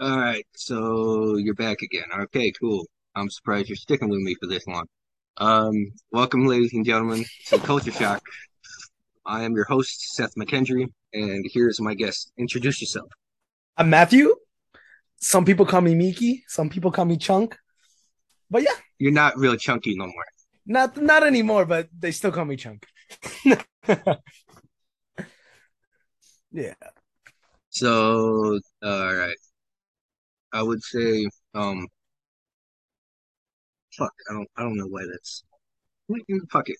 All right, so you're back again. Okay, cool. I'm surprised you're sticking with me for this long. Um, welcome, ladies and gentlemen, to Culture Shock. I am your host, Seth McKendry, and here's my guest. Introduce yourself. I'm Matthew. Some people call me Meeky. Some people call me Chunk. But yeah, You're not real chunky no more. not not anymore. But they still call me Chunk. yeah. So, all right. I would say, um, fuck, I don't, I don't know why that's, fuck it.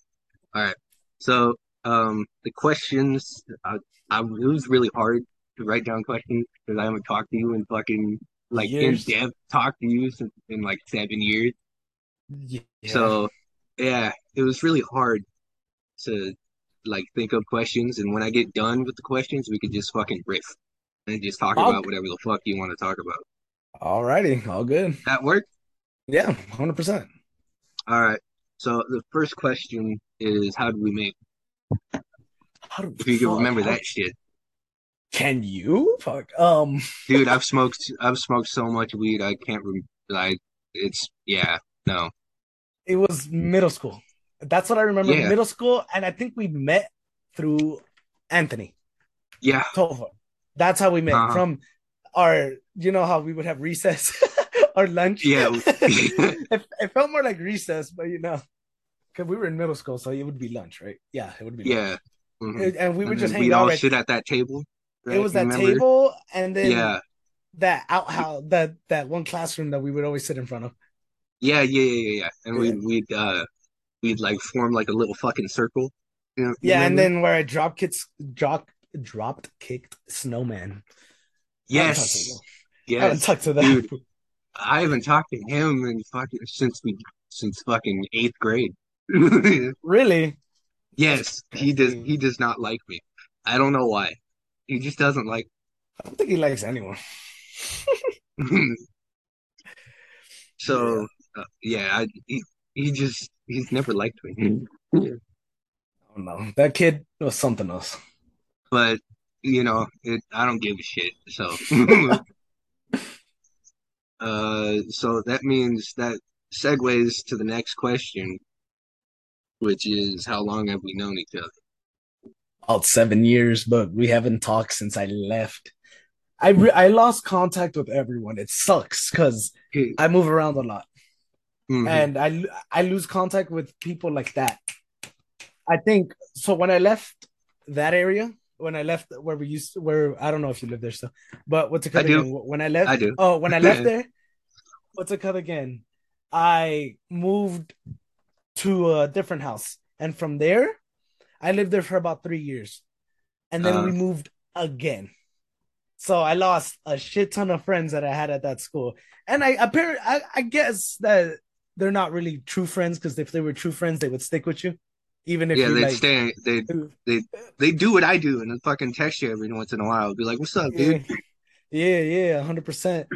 All right. So, um, the questions, I, I, it was really hard to write down questions because I haven't talked to you in fucking, like, in Years. depth, talked to you since, in like seven years. Yeah. So, yeah, it was really hard to, like, think of questions. And when I get done with the questions, we could just fucking riff and just talk I'll- about whatever the fuck you want to talk about. Alrighty, all good. That work? Yeah, hundred percent. All right. So the first question is, how did we meet? If you can remember that shit, Can you? Fuck. Um. dude. I've smoked. I've smoked so much weed. I can't. Rem- like it's yeah. No. It was middle school. That's what I remember. Yeah. Middle school, and I think we met through Anthony Yeah. Tovar. That's how we met Uh-huh. from our. You know how we would have recess, our lunch. Yeah. it, it felt more like recess, but you know, because we were in middle school, so it would be lunch, right? Yeah, it would be. Yeah. Mhm. And- we would And just hang we'd all sit at that table. right? it was that Remember? table, and then Yeah. that outhouse, that that one classroom that we would always sit in front of. Yeah. Yeah. Yeah. Yeah. yeah. And Yeah. we'd we'd uh we'd like form like a little fucking circle. You know, Yeah, and then where I drop kicked, drop, dropped kicked snowman. I haven't talked to yes. I haven't Yes. talked to that. dude. I haven't talked to him in fucking since we since fucking eighth grade. Really? Yes, he does. He does not like me. I don't know why. He just doesn't like. I don't think he likes anyone. so uh, yeah, I, he he just he's never liked me. I don't know. That kid was something else. But you know, it, I don't give a shit. So, uh, so that means that segues to the next question, which is how long have we known each other? About seven years, but we haven't talked since I left. I re- I lost contact with everyone. It sucks because I move around a lot. Mhm. and I I lose contact with people like that. I think so. When I left that area, when I left where we used to, where I don't know if you live there still, but what's it called I do. again? When I left, I do. Oh, when I left there, what's it called again? I moved to a different house, and from there, I lived there for about three years, and then Uh. we moved again. So I lost a shit ton of friends that I had at that school, and I apparently I, I guess that they're not really true friends because if they were true friends, they would stick with you, even if yeah, you they'd like. stay. They they they do what I do and then fucking text you every once in a while. Be like, "What's up, Yeah, dude?" yeah, yeah, hundred percent.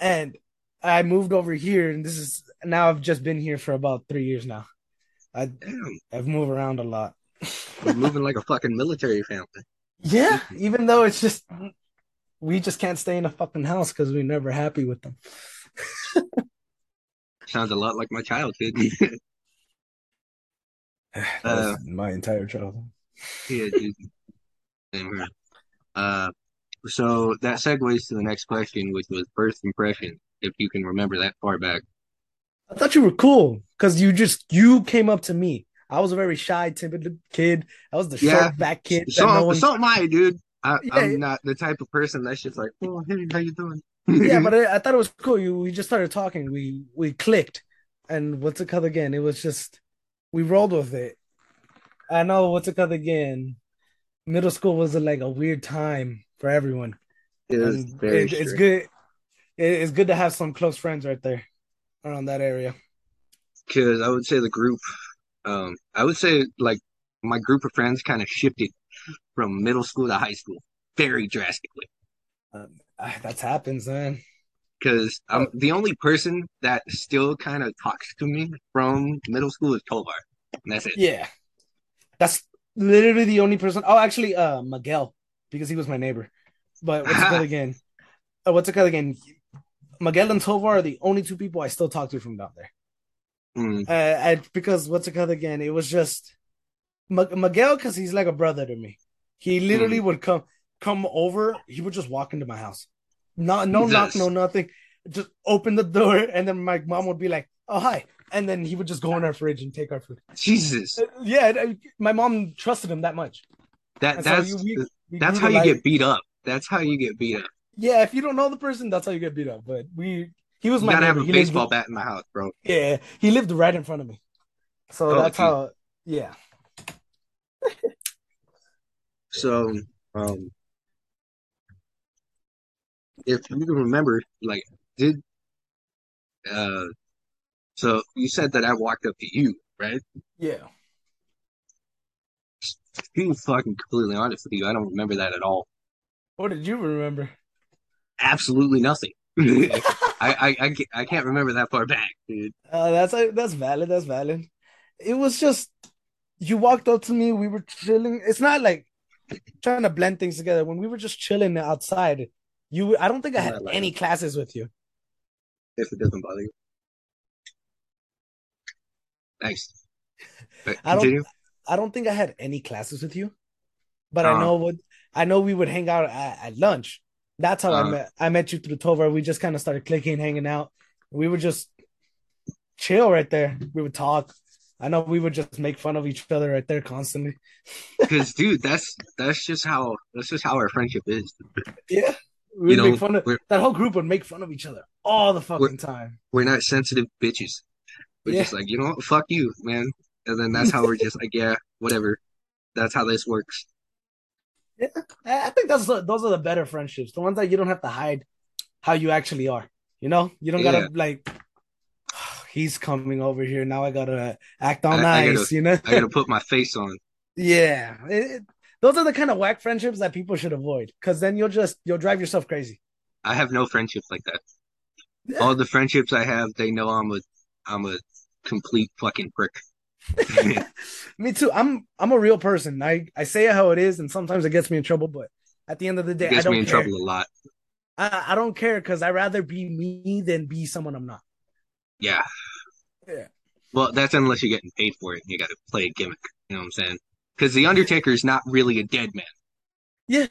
And I moved over here, and this is now I've just been here for about three years now. I Damn, I've moved around a lot. we're moving like a fucking military family. Yeah, even though it's just we just can't stay in a fucking house because we're never happy with them. Sounds a lot like my childhood. Uh, my entire childhood. yeah, dude. Same here. Uh, so that segues to the next question, which was first impression. If you can remember that far back. I thought you were cool because you just you came up to me. I was a very shy, timid kid. I was the Yeah. short back kid. that So, no one- so am I, dude. I, Yeah, I'm not the type of person that's just like, oh, hey, how you doing? yeah, but I, I thought it was cool. You we just started talking. We we clicked, and what's it called again? It was just we rolled with it. I know what's it called again. Middle school was like a weird time for everyone. it And very it- it's good. It- it's good to have some close friends right there around that area. because I would say the group, um, I would say like my group of friends kind of shifted from middle school to high school very drastically. Um, ah, that happens, man. Because I'm the only person that still kind of talks to me from middle school is Tovar, and that's it. Yeah, that's literally the only person. Oh, actually, uh, Miguel, because he was my neighbor. But what's it called again? uh, what's it called again? Miguel and Tovar are the only two people I still talk to from down there. Mm, Uh, I, because what's it called again? It was just M- Miguel because he's like a brother to me. He literally would come come over. He would just walk into my house. Not no knock, no nothing. Just open the door, and then my mom would be like, "Oh hi," and then he would just go in our fridge and take our food. Jesus, Uh, Yeah, my mom trusted him that much. that And that's you- we- we that's how you get beat up. That's how you get beat up. Yeah, if you don't know the person, that's how you get beat up. But we, he was You my gotta have a He lived- baseball bat in my house, bro. Yeah, he lived right in front of me. So Oh, that's gee. how. Yeah, So, um, if you can remember, like, did uh, so you said that I walked up to you, right? yeah. Being fucking completely honest with you, I don't remember that at all. What did you remember? Absolutely nothing. I, I, I, can't, I can't remember that far back, dude. Uh, that's that's valid. That's valid. It was just you walked up to me. We were chilling. It's not like trying to blend things together. When we were just chilling outside, you. I don't think I had like any classes with you. If it doesn't bother you. Thanks. But I don't- I don't think I had any classes with you, but Uh-huh. I know what I know. We would hang out at, at lunch. That's how I Uh-huh. met. I met you through Tovar. We just kind of started clicking, hanging out. We would just chill right there. We would talk. I know we would just make fun of each other right there constantly. Because, dude, that's that's just how that's just how our friendship is. Yeah, we would You know, make fun of that whole group would make fun of each other all the fucking time. We're not sensitive bitches. We're Yeah. just like, you know what? Fuck you, man. And then that's how we're just like, yeah, whatever. That's how this works. I I think that's the, those are the better friendships, the ones that you don't have to hide how you actually are. You know, you don't gotta Yeah. like. He's coming over here now. I gotta act all I- I nice, gotta- you know. I gotta put my face on. yeah, it- those are the kind of whack friendships that people should avoid, because then you'll just you'll drive yourself crazy. I have no friendships like that. Yeah. All the friendships I have, they know I'm a I'm a complete fucking prick. Me too. I'm I'm a real person. I I say it how it is, and sometimes it gets me in trouble. But at the end of the day, It I gets don't me in care. trouble a lot. I, I don't care because I rather be me than be someone I'm not. Yeah. Yeah. Well, that's unless you're getting paid for it. You got to play a gimmick. You know what I'm saying? Because the Undertaker is not really a dead man, Yeah.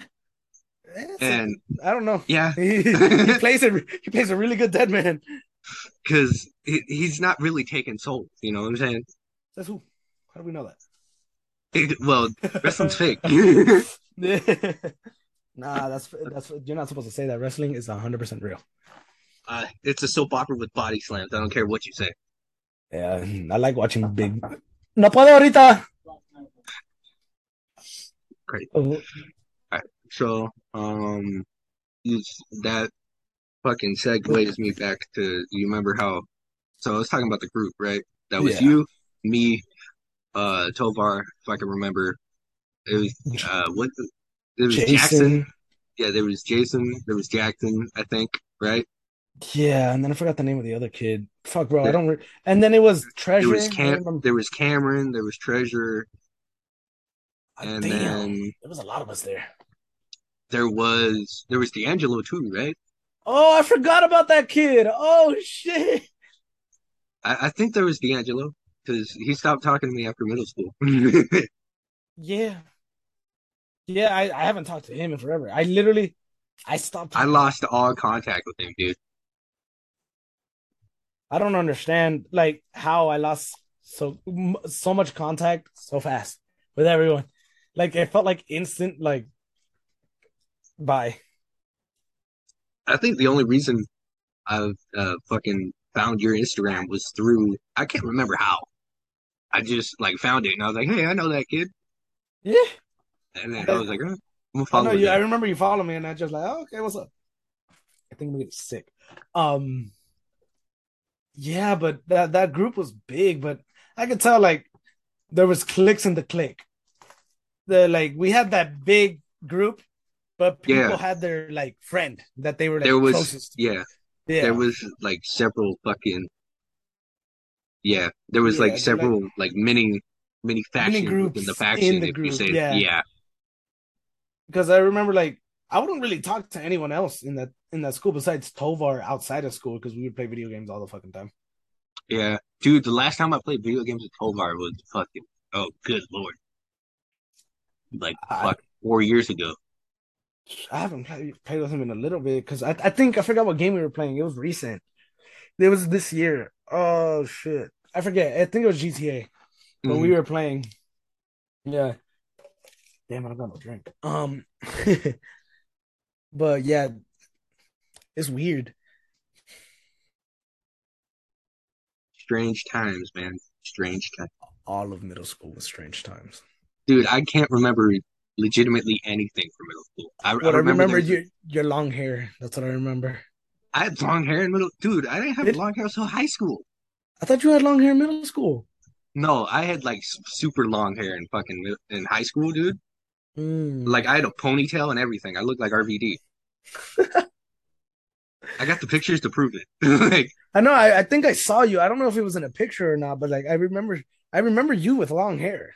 A- and I don't know. yeah, He, he plays a he plays a really good dead man. because he, he's not really taking souls. You know what I'm saying? That's who? How do we know that? well, wrestling's fake. nah, that's that's you're not supposed to say that. Wrestling is hundred percent real. uh, it's a soap opera with body slams. I don't care what you say. Yeah, I like watching big. No puedo ahorita. Great. Oh, So, um, that fucking segues me back to you remember how? So I was talking about the group, right? That was Yeah. you, me, uh, Tovar, if I can remember. It was uh, what? It was Jackson. Yeah, there was Jason. There was Jackson. I think, right? Yeah, and then I forgot the name of the other kid. Fuck, bro, I don't. Re- and then it was Treasure. There was Cam. There was Cameron. There was Treasure, Ah, and Damn, then there was a lot of us there. there was there was D'Angelo too, right? Oh, I forgot about that kid. Oh shit. I, I think there was D'Angelo because he stopped talking to me after middle school. Yeah. Yeah, I, I haven't talked to him in forever. I literally, I stopped. I talking- lost all contact with him, dude. I don't understand like how I lost so so much contact so fast with everyone. Like it felt like instant. Like bye. I think the only reason I've uh, fucking found your Instagram was through I can't remember how. I just like found it and I was like, hey, I know that kid, Yeah, and then I was like, oh, I'm gonna I follow know you. I remember you followed me, and I just like, oh, okay, what's up? I think I'm getting sick. Um, yeah, but that that group was big, but I could tell like there was clicks in the click. The like we had that big group, but people Yeah. had their like friend that they were like There was closest. to. yeah, Yeah, there was like several fucking yeah, there was Yeah, like several like mini mini factions groups within the faction in the group, you say yeah. yeah, because I remember like I wouldn't really talk to anyone else in that in that school besides Tovar outside of school because we would play video games all the fucking time. Yeah, dude. The last time I played video games with Tovar was fucking. Oh, good lord. Like I- four years ago. I haven't played, played with him in a little bit because I, I think I forgot what game we were playing. It was recent. It was this year. Oh shit. I forget. I think it was GTA. But we Mhm. were playing. Yeah. Damn it, I got no drink. Um but yeah, it's weird. Strange times, man. Strange times. All of middle school was strange times. Dude, I can't remember legitimately anything from middle school. I, What I remember, remember your your long hair. That's what I remember. I had long hair in middle. Dude, I didn't have Did- long hair until high school. I thought you had long hair in middle school. No, I had like super long hair in fucking in high school, dude. Hmm. Like I had a ponytail and everything. I looked like RVD. I got the pictures to prove it. like, I know. I, I think I saw you. I don't know if it was in a picture or not, but like I remember, I remember you with long hair.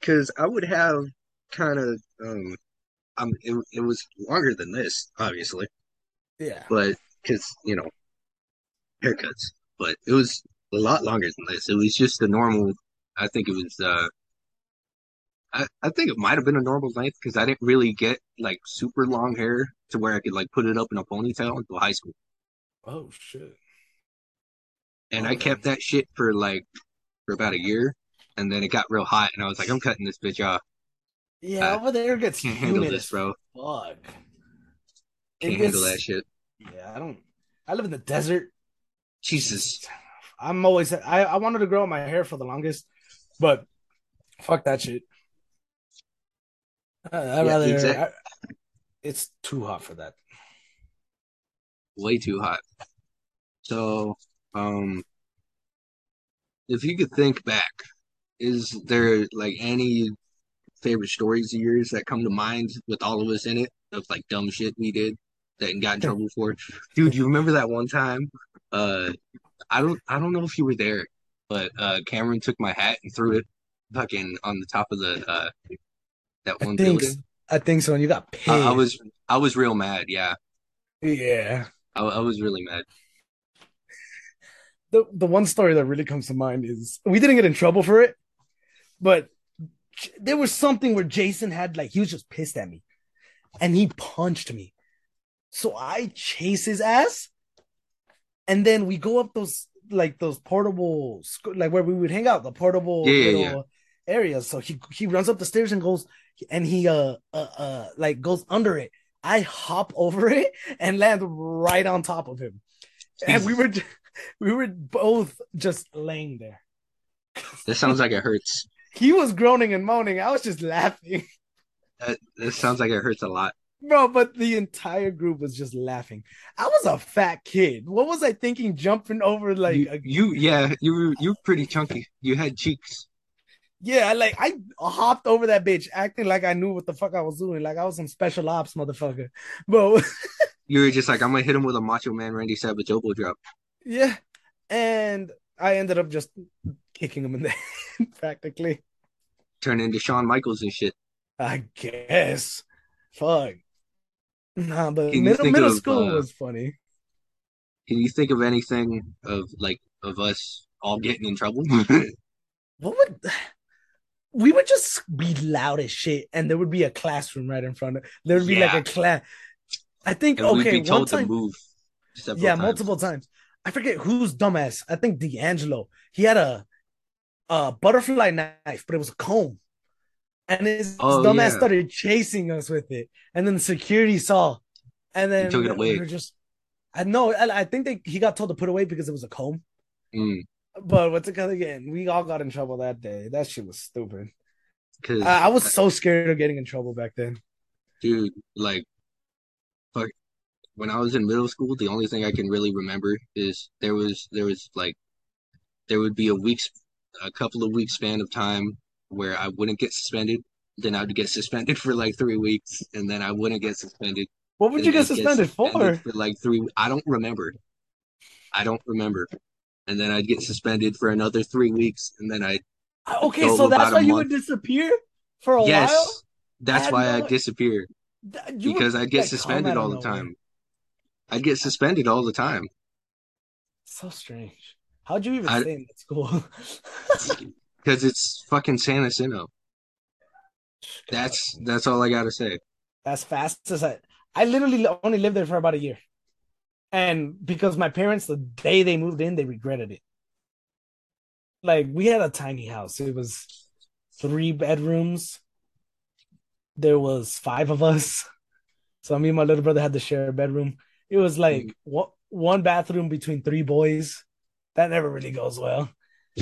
Because I would have kind of um, um, it, it was longer than this, obviously, Yeah. but because you know haircuts, but it was a lot longer than this. It was just a normal. I think it was. uh I, I think it might have been a normal length because I didn't really get like super long hair to where I could like put it up in a ponytail until high school. Oh shit. And I Okay. kept that shit for like for about a year, and then it got real hot, and I was like, I'm cutting this bitch off. Yeah, Uh, over there it gets Can't handle this, bro. fuck. Can't It handle gets- that shit. Yeah, I don't. I live in the desert. Jesus. I'm always. I I wanted to grow my hair for the longest, but fuck that shit. I, I'd Yeah, rather. exact- I- it's too hot for that. way too hot. So, um, if you could think back, is there like any favorite stories of yours that come to mind with all of us in it of like dumb shit we did that got in trouble for? Dude, you remember that one time? Uh, I don't, I don't know if you were there, but uh, Cameron took my hat and threw it fucking on the top of the uh that one I think. building. I think so. And you got paid. I, I was, I was real mad. Yeah, Yeah. I, I was really mad. the the one story that really comes to mind is we didn't get in trouble for it, but there was something where Jason had like he was just pissed at me, and he punched me. So I chase his ass, and then we go up those like those portable like where we would hang out the portable Yeah, yeah, little areas. So he he runs up the stairs and goes and he uh uh uh like goes under it. I hop over it and land right on top of him, and we were we were both just laying there. That sounds like it hurts. He was groaning and moaning. I was just laughing, That, that sounds like it hurts a lot. bro. But the entire group was just laughing. I was a fat kid. What was I thinking? Jumping over like you, a, you, yeah, you were you were pretty chunky. You had cheeks. yeah, like I hopped over that bitch, acting like I knew what the fuck I was doing. Like I was some special ops motherfucker. But You were just like, I'm gonna hit him with a Macho Man Randy Savage elbow drop. yeah, and I ended up just kicking him in the head, practically. Turn into Shawn Michaels and shit. I guess. Fuck. Nah, but middle middle of, school uh, was funny. Can you think of anything of like of us all getting in trouble? What would we would just be loud as shit, and there would be a classroom right in front of. There would be Yeah. like a class. I think and okay, we'd be one told to time, yeah, times. multiple times. I forget who's dumbass. I think D'Angelo. He had a a butterfly knife, but it was a comb, and his, Oh, dumbass yeah. started chasing us with it, and then security saw, and then took it away. we were just. I know. I, I think they, he got told to put away because it was a comb. Mm, But what's it called again? We all got in trouble that day. That shit was stupid. Cause I, I was so scared of getting in trouble back then. dude, like, fuck, when I was in middle school, the only thing I can really remember is there was there was like there would be a week's a couple of weeks span of time where I wouldn't get suspended, then I'd get suspended for like three weeks, and then I wouldn't get suspended. What would you get I'd suspended for? for like three. I don't remember. I don't remember. And then I'd get suspended for another three weeks, and then I'd uh, Okay, go so that's why you would disappear for a yes, while. that's had why no- I disappear. Because I'd get suspended all the nowhere. time. I'd get suspended all the time So strange. How'd you even I- stay in that school? because it's fucking San Jacinto. That's that's all I gotta say. as fast as I. I literally only lived there for about a year, and because my parents, the day they moved in, they regretted it. Like we had a tiny house. It was three bedrooms. There was five of us, so me and my little brother had to share a bedroom. It was like mm. one one bathroom between three boys. That never really goes well.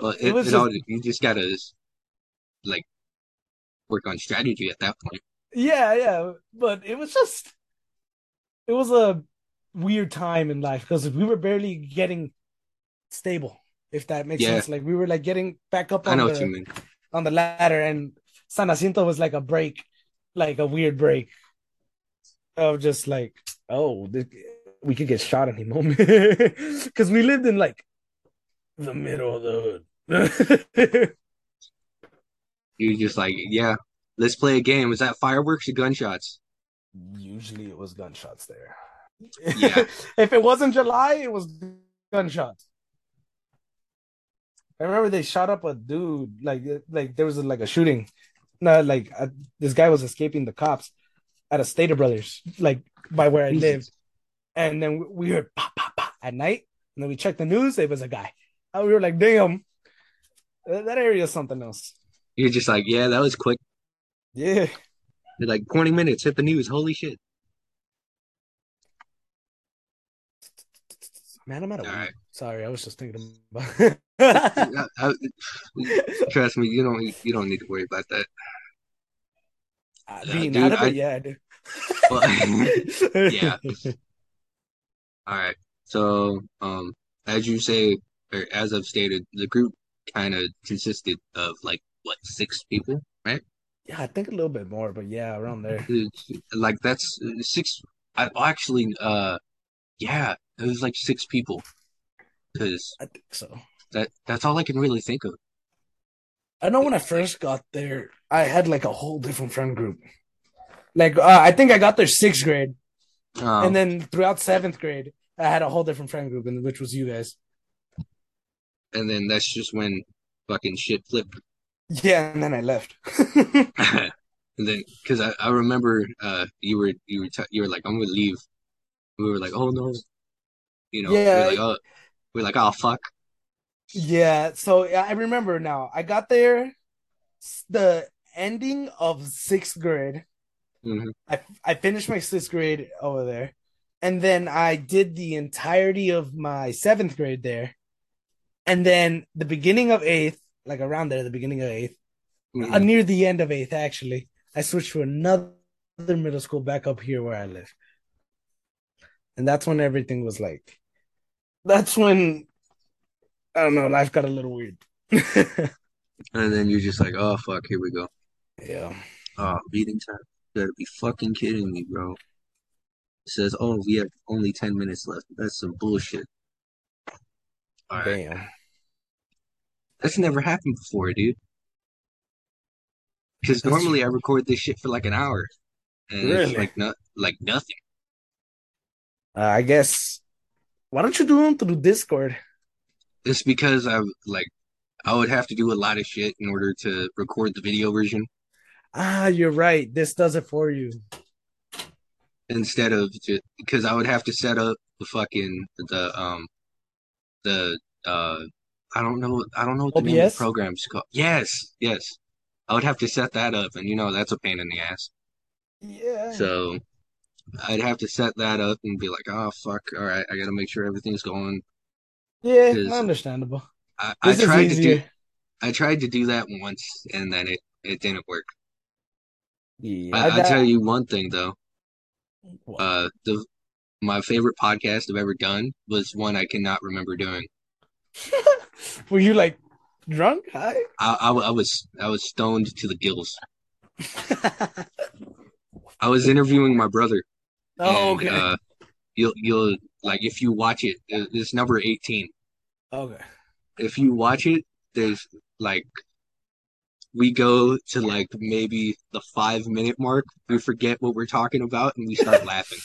But it, it, was it just, all, you just gotta like work on strategy at that point. Yeah, yeah, but it was just it was a weird time in life because we were barely getting stable, if that makes Yeah. sense. Like we were like getting back up I on know the what you mean. on the ladder, and San Jacinto was like a break, like a weird break of just like, oh, we could get shot any moment because we lived in like the middle of the hood. You're just like, yeah, let's play a game. Was that fireworks or gunshots? Usually it was gunshots there. Yeah. if it wasn't July, it was gunshots. I remember they shot up a dude. Like, like there was like a shooting. No, like uh, this guy was escaping the cops at a Stater Brothers, like by where I Jesus. lived. And then we heard pop, pop, pop at night. And then we checked the news. It was a guy. And we were like, damn, that area is something else. You're just like, yeah, that was quick. Yeah. You're like 20 minutes, hit the news. Holy shit. Man, I'm out of All right. Sorry, I was just thinking about I- I- trust me, you don't you don't need to worry about that. Uh, Yeah, being dude, out of I- it, yeah, I do. Well, yeah. All right. So, um, as you say, or as I've stated, the group kind of consisted of like what six people, right? Yeah, I think a little bit more, but yeah, around there. Like that's uh, six. I actually, uh, yeah, it was like six people, because I think so. that that's all I can really think of. I know when I first got there, I had like a whole different friend group. Like, uh, I think I got there sixth grade, Um, and then throughout seventh grade, I had a whole different friend group, and which was you guys. and then that's just when fucking shit flipped. Yeah, and then I left. And then, because I, I remember uh you were you were t you were like I'm gonna leave. We were like oh no, you know. we Yeah. We're like oh, we're like oh fuck. yeah, so I remember now. I got there the ending of sixth grade. Mhm. I I finished my sixth grade over there, and then I did the entirety of my seventh grade there, and then the beginning of eighth, like around there, the beginning of eighth, Mhm. uh, near the end of eighth, actually, I switched to another middle school back up here where I live, and that's when everything was like, that's when I don't know, life got a little weird. And then you're just like oh fuck, here we go. yeah, Oh, meeting time. You gotta be fucking kidding me, bro. It says oh we have only ten minutes left. That's some bullshit. All right, damn. that's never happened before, dude. Because normally I record this shit for like an hour, and Really? it's like not like nothing. Uh, I guess. Why don't you do them through Discord? It's because I like I would have to do a lot of shit in order to record the video version Ah, you're right. This does it for you. instead of just because I would have to set up the fucking the um the uh I don't know I don't know what the name of the program's called. Yes, yes. I would have to set that up and you know that's a pain in the ass. Yeah. So I'd have to set that up and be like, oh fuck, all right, I gotta make sure everything's going. Yeah, understandable. I, I tried to do. I tried to do that once and then it it didn't work. Yeah, I, I that- tell you one thing though. What? Uh, the my favorite podcast I've ever done was one I cannot remember doing. Were you like drunk? Hi. I, I, I was I was stoned to the gills. I was interviewing my brother. oh, and, okay. Uh, you'll you'll like if you watch it, it- it's number eighteen. okay. If you watch it, there's like we go to like maybe the five minute mark, we forget what we're talking about, and we start laughing.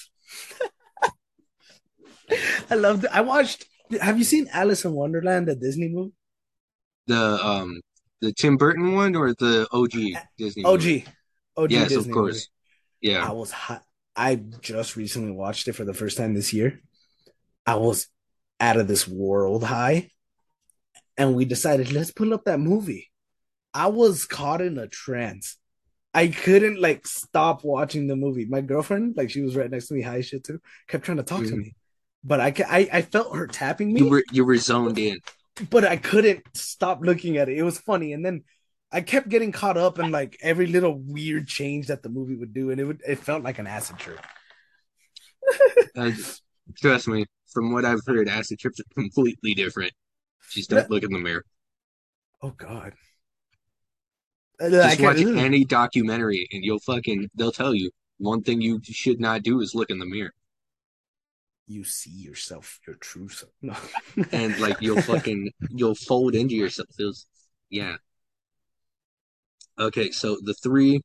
I loved it. I watched. Have you seen Alice in Wonderland, the Disney movie? The um the Tim Burton one or the OG Disney? OG, movie? OG Yes, Disney of course. movie. Yeah. I was hot. I just recently watched it for the first time this year. I was out of this world high, and we decided let's pull up that movie. I was caught in a trance. I couldn't like stop watching the movie. My girlfriend, like she was right next to me, high shit too, kept trying to talk to Mhm. me, but I, I I felt her tapping me, You were you were zoned in. but I couldn't stop looking at it. It was funny, and then I kept getting caught up in like every little weird change that the movie would do, and it would it felt like an acid trip. Uh, trust me, from what I've heard, acid trips are completely different. Just don't Yeah. look in the mirror. Oh God. I Just watch ugh. any documentary, and you'll fucking they'll tell you one thing you should not do is look in the mirror, you see yourself, your true self. No. and like you'll fucking you'll fold into yourself. Feels yeah. Okay, so the three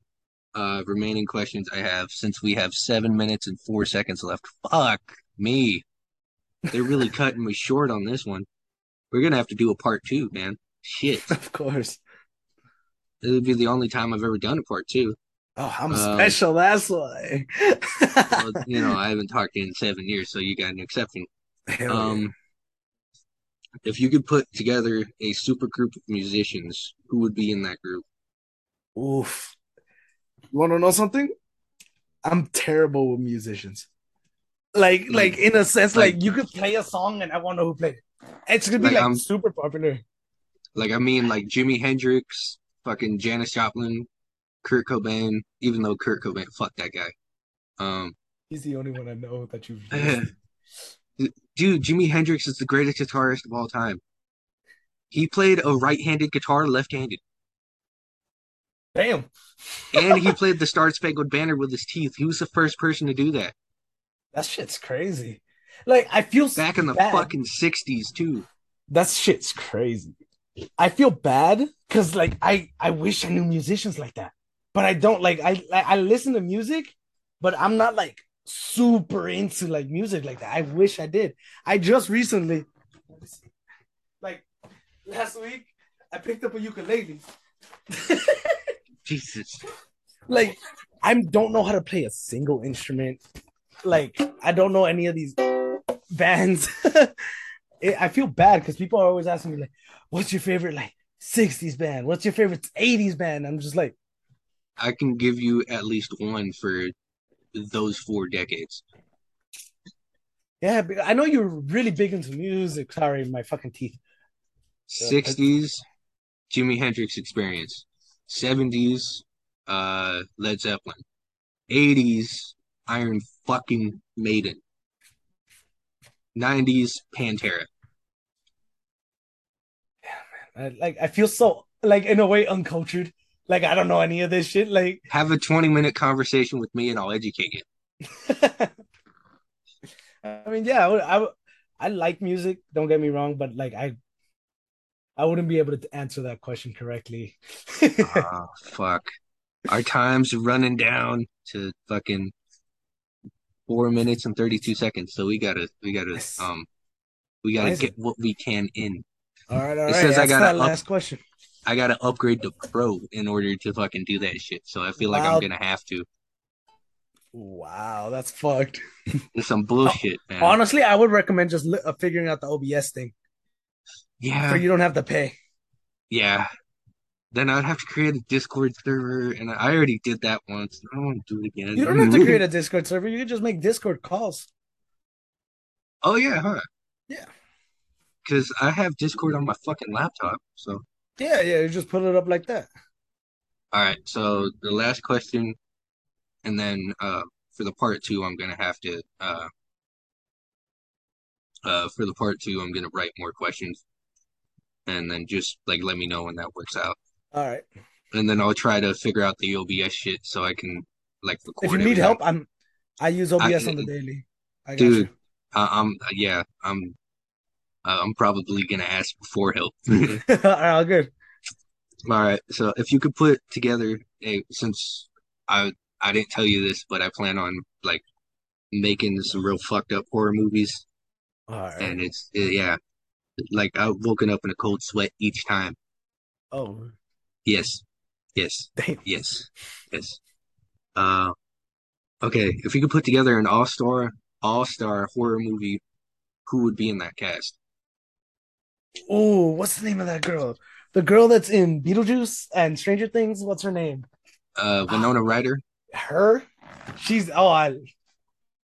uh remaining questions I have, since we have seven minutes and four seconds left. Fuck me. They're really cutting me short on this one. We're gonna have to do a part two, man. Shit. of course. It would be the only time I've ever done a part two. Oh, I'm Um, special. That's why. Well, you know, I haven't talked in seven years, so you got an exception. Hell yeah. Um, if you could put together a super group of musicians, who would be in that group? Oof. You want to know something? I'm terrible with musicians. Like, like in a sense, like, Like- you could play a song and I won't know who played it. It's gonna be Like, like super popular. Like, I mean, like Jimi Hendrix, fucking Janis Joplin, Kurt Cobain. Even though Kurt Cobain, fuck that guy. Um, He's the only one I know that you've. dude, Jimi Hendrix is the greatest guitarist of all time. He played a right-handed guitar left-handed, Damn, and he played the Star Spangled Banner with his teeth. He was the first person to do that that shit's crazy. Like I feel back in the bad. fucking '60s too. That shit's crazy. I feel bad because like I I wish I knew musicians like that, but I don't. Like I I listen to music, but I'm not like super into like music like that. I wish I did. I just recently, let me see. like last week, I picked up a ukulele. Jesus. like I don't know how to play a single instrument. Like I don't know any of these bands. It- I feel bad because people are always asking me like, "What's your favorite like '60s band? What's your favorite '80s band?" I'm just like, I can give you at least one for those four decades. "Yeah, I know you're really big into music." Sorry, my fucking teeth. 60s, Jimi Hendrix Experience. 70s, uh, Led Zeppelin. 80s, Iron fucking Maiden. 90s, Pantera. I, like I feel so like in a way uncultured. Like I don't know any of this shit. Like Have a 20 minute conversation with me and I'll educate you. I mean, yeah, I, would, I would- I like music. Don't get me wrong, but like I, I wouldn't be able to answer that question correctly. oh, fuck. Our time's running down to fucking four minutes and 32 seconds. So we gotta, we gotta, um, we gotta get what we can in. All right, all It right. says I gotta that up- last question. I gotta upgrade to pro in order to fucking do that shit. So I feel like Wow. I'm gonna have to. Wow, that's fucked. It's some bullshit, man. Honestly, I would recommend just li- uh, figuring out the OBS thing, yeah, so you don't have to pay. yeah. Then I'd have to create a Discord server, and I already did that once. I don't want to do it again. You don't have to create a Discord server. You can just make Discord calls. Oh yeah, huh? Yeah. Because I have Discord on my fucking laptop. So Yeah, yeah. You just put it up like that. all right. So the last question, and then uh, for the part two, I'm gonna have to uh, uh, for the part two, I'm gonna write more questions, and then just like let me know when that works out. All right. and then I'll try to figure out the OBS shit so I can like record. If you need everything. help, I'm. I use OBS I- on the daily. I Dude. you. uh, I'm yeah, I'm uh, I'm probably gonna ask for help. all right, all good. All right. So if you could put together a since I I didn't tell you this, but I plan on like making some real fucked up horror movies, All and it's uh, yeah, like I've woken up in a cold sweat each time. Oh, Yes, yes, damn. yes, yes. Uh, okay. If you could put together an all-star all-star horror movie, who would be in that cast? Oh, what's the name of that girl? The girl that's in Beetlejuice and Stranger Things. What's her name? Uh, Ah, Winona Ryder. her. She's oh, I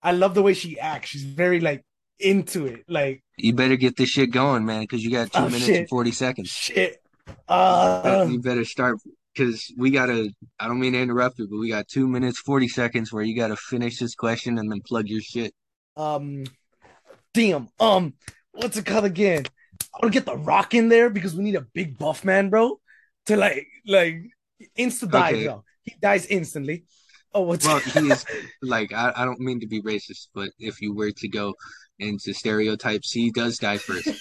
I love the way she acts. She's very like into it. Like You better get this shit going, man, because you got two oh minutes and 40 seconds. shit. Uh, You better start because we gotta. I don't mean to interrupt you, but we got two minutes forty seconds where you gotta finish this question and then plug your shit. um, damn. Um, what's it called again? I want to get the Rock in there because we need a big buff man, bro, to like like insta die, Okay. He dies instantly. Oh, what's Well, he is like I, I don't mean to be racist, but if you were to go into stereotypes, he does die first.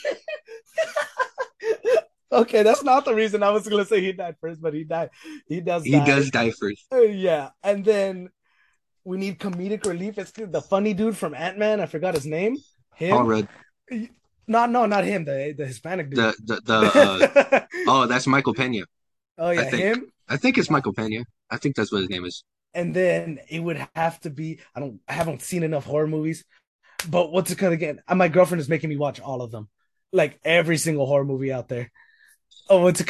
okay, that's not the reason I was gonna say he died first, but he died. He does He die. does die first. Uh, yeah, and then we need comedic relief. It's the funny dude from Ant Man. I forgot his name. Paul Him? Rudd. No, no, not him. The the Hispanic dude. The the the uh, oh, that's Michael Pena. oh yeah, think. him. I think it's Michael Pena. I think that's what his name is. And then it would have to be. I don't. I haven't seen enough horror movies, but what's it again? Uh, My girlfriend is making me watch all of them, like every single horror movie out there. Oh, what's it?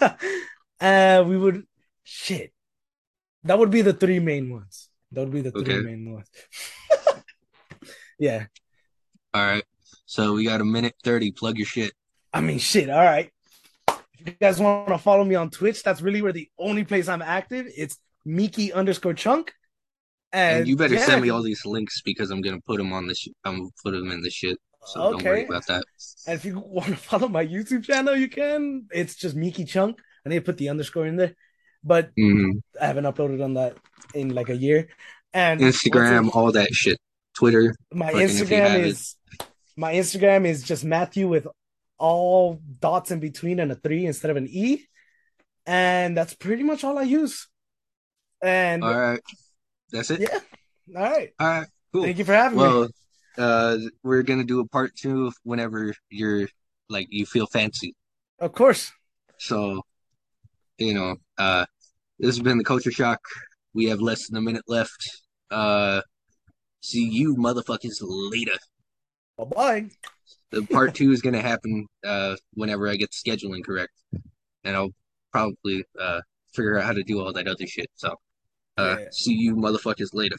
uh, we would shit. That would be the three main ones. That would be the three Okay. main ones. yeah. All right. So we got a minute thirty. Plug your shit. I mean, shit. All right. If you guys want to follow me on Twitch, that's really where the only place I'm active. It's Meeky underscore Chunk. And, And you better yeah, send me all these links because I'm gonna put them on this. I'm gonna put them in the shit. So don't worry about that. And if you want to follow my YouTube channel, you can. It's just Meeky Chunk. I need to put the underscore in there, but hmm I haven't uploaded on that in like a year. And Instagram, all that shit. Twitter. my fucking if you Instagram is it. My Instagram is just Matthew with all dots in between and a three instead of an e, and that's pretty much all I use. And All right. That's it. yeah, all right. All right. Cool. Thank you for having me. Well, uh, we're gonna do a part two whenever you're like you feel fancy. Of course. So, you know, uh, this has been the Culture Shock. We have less than a minute left. Uh, see you motherfuckers later. Bye bye. The part two is gonna happen uh whenever I get the scheduling correct, and I'll probably uh figure out how to do all that other shit. So, uh, Yeah. see you motherfuckers later.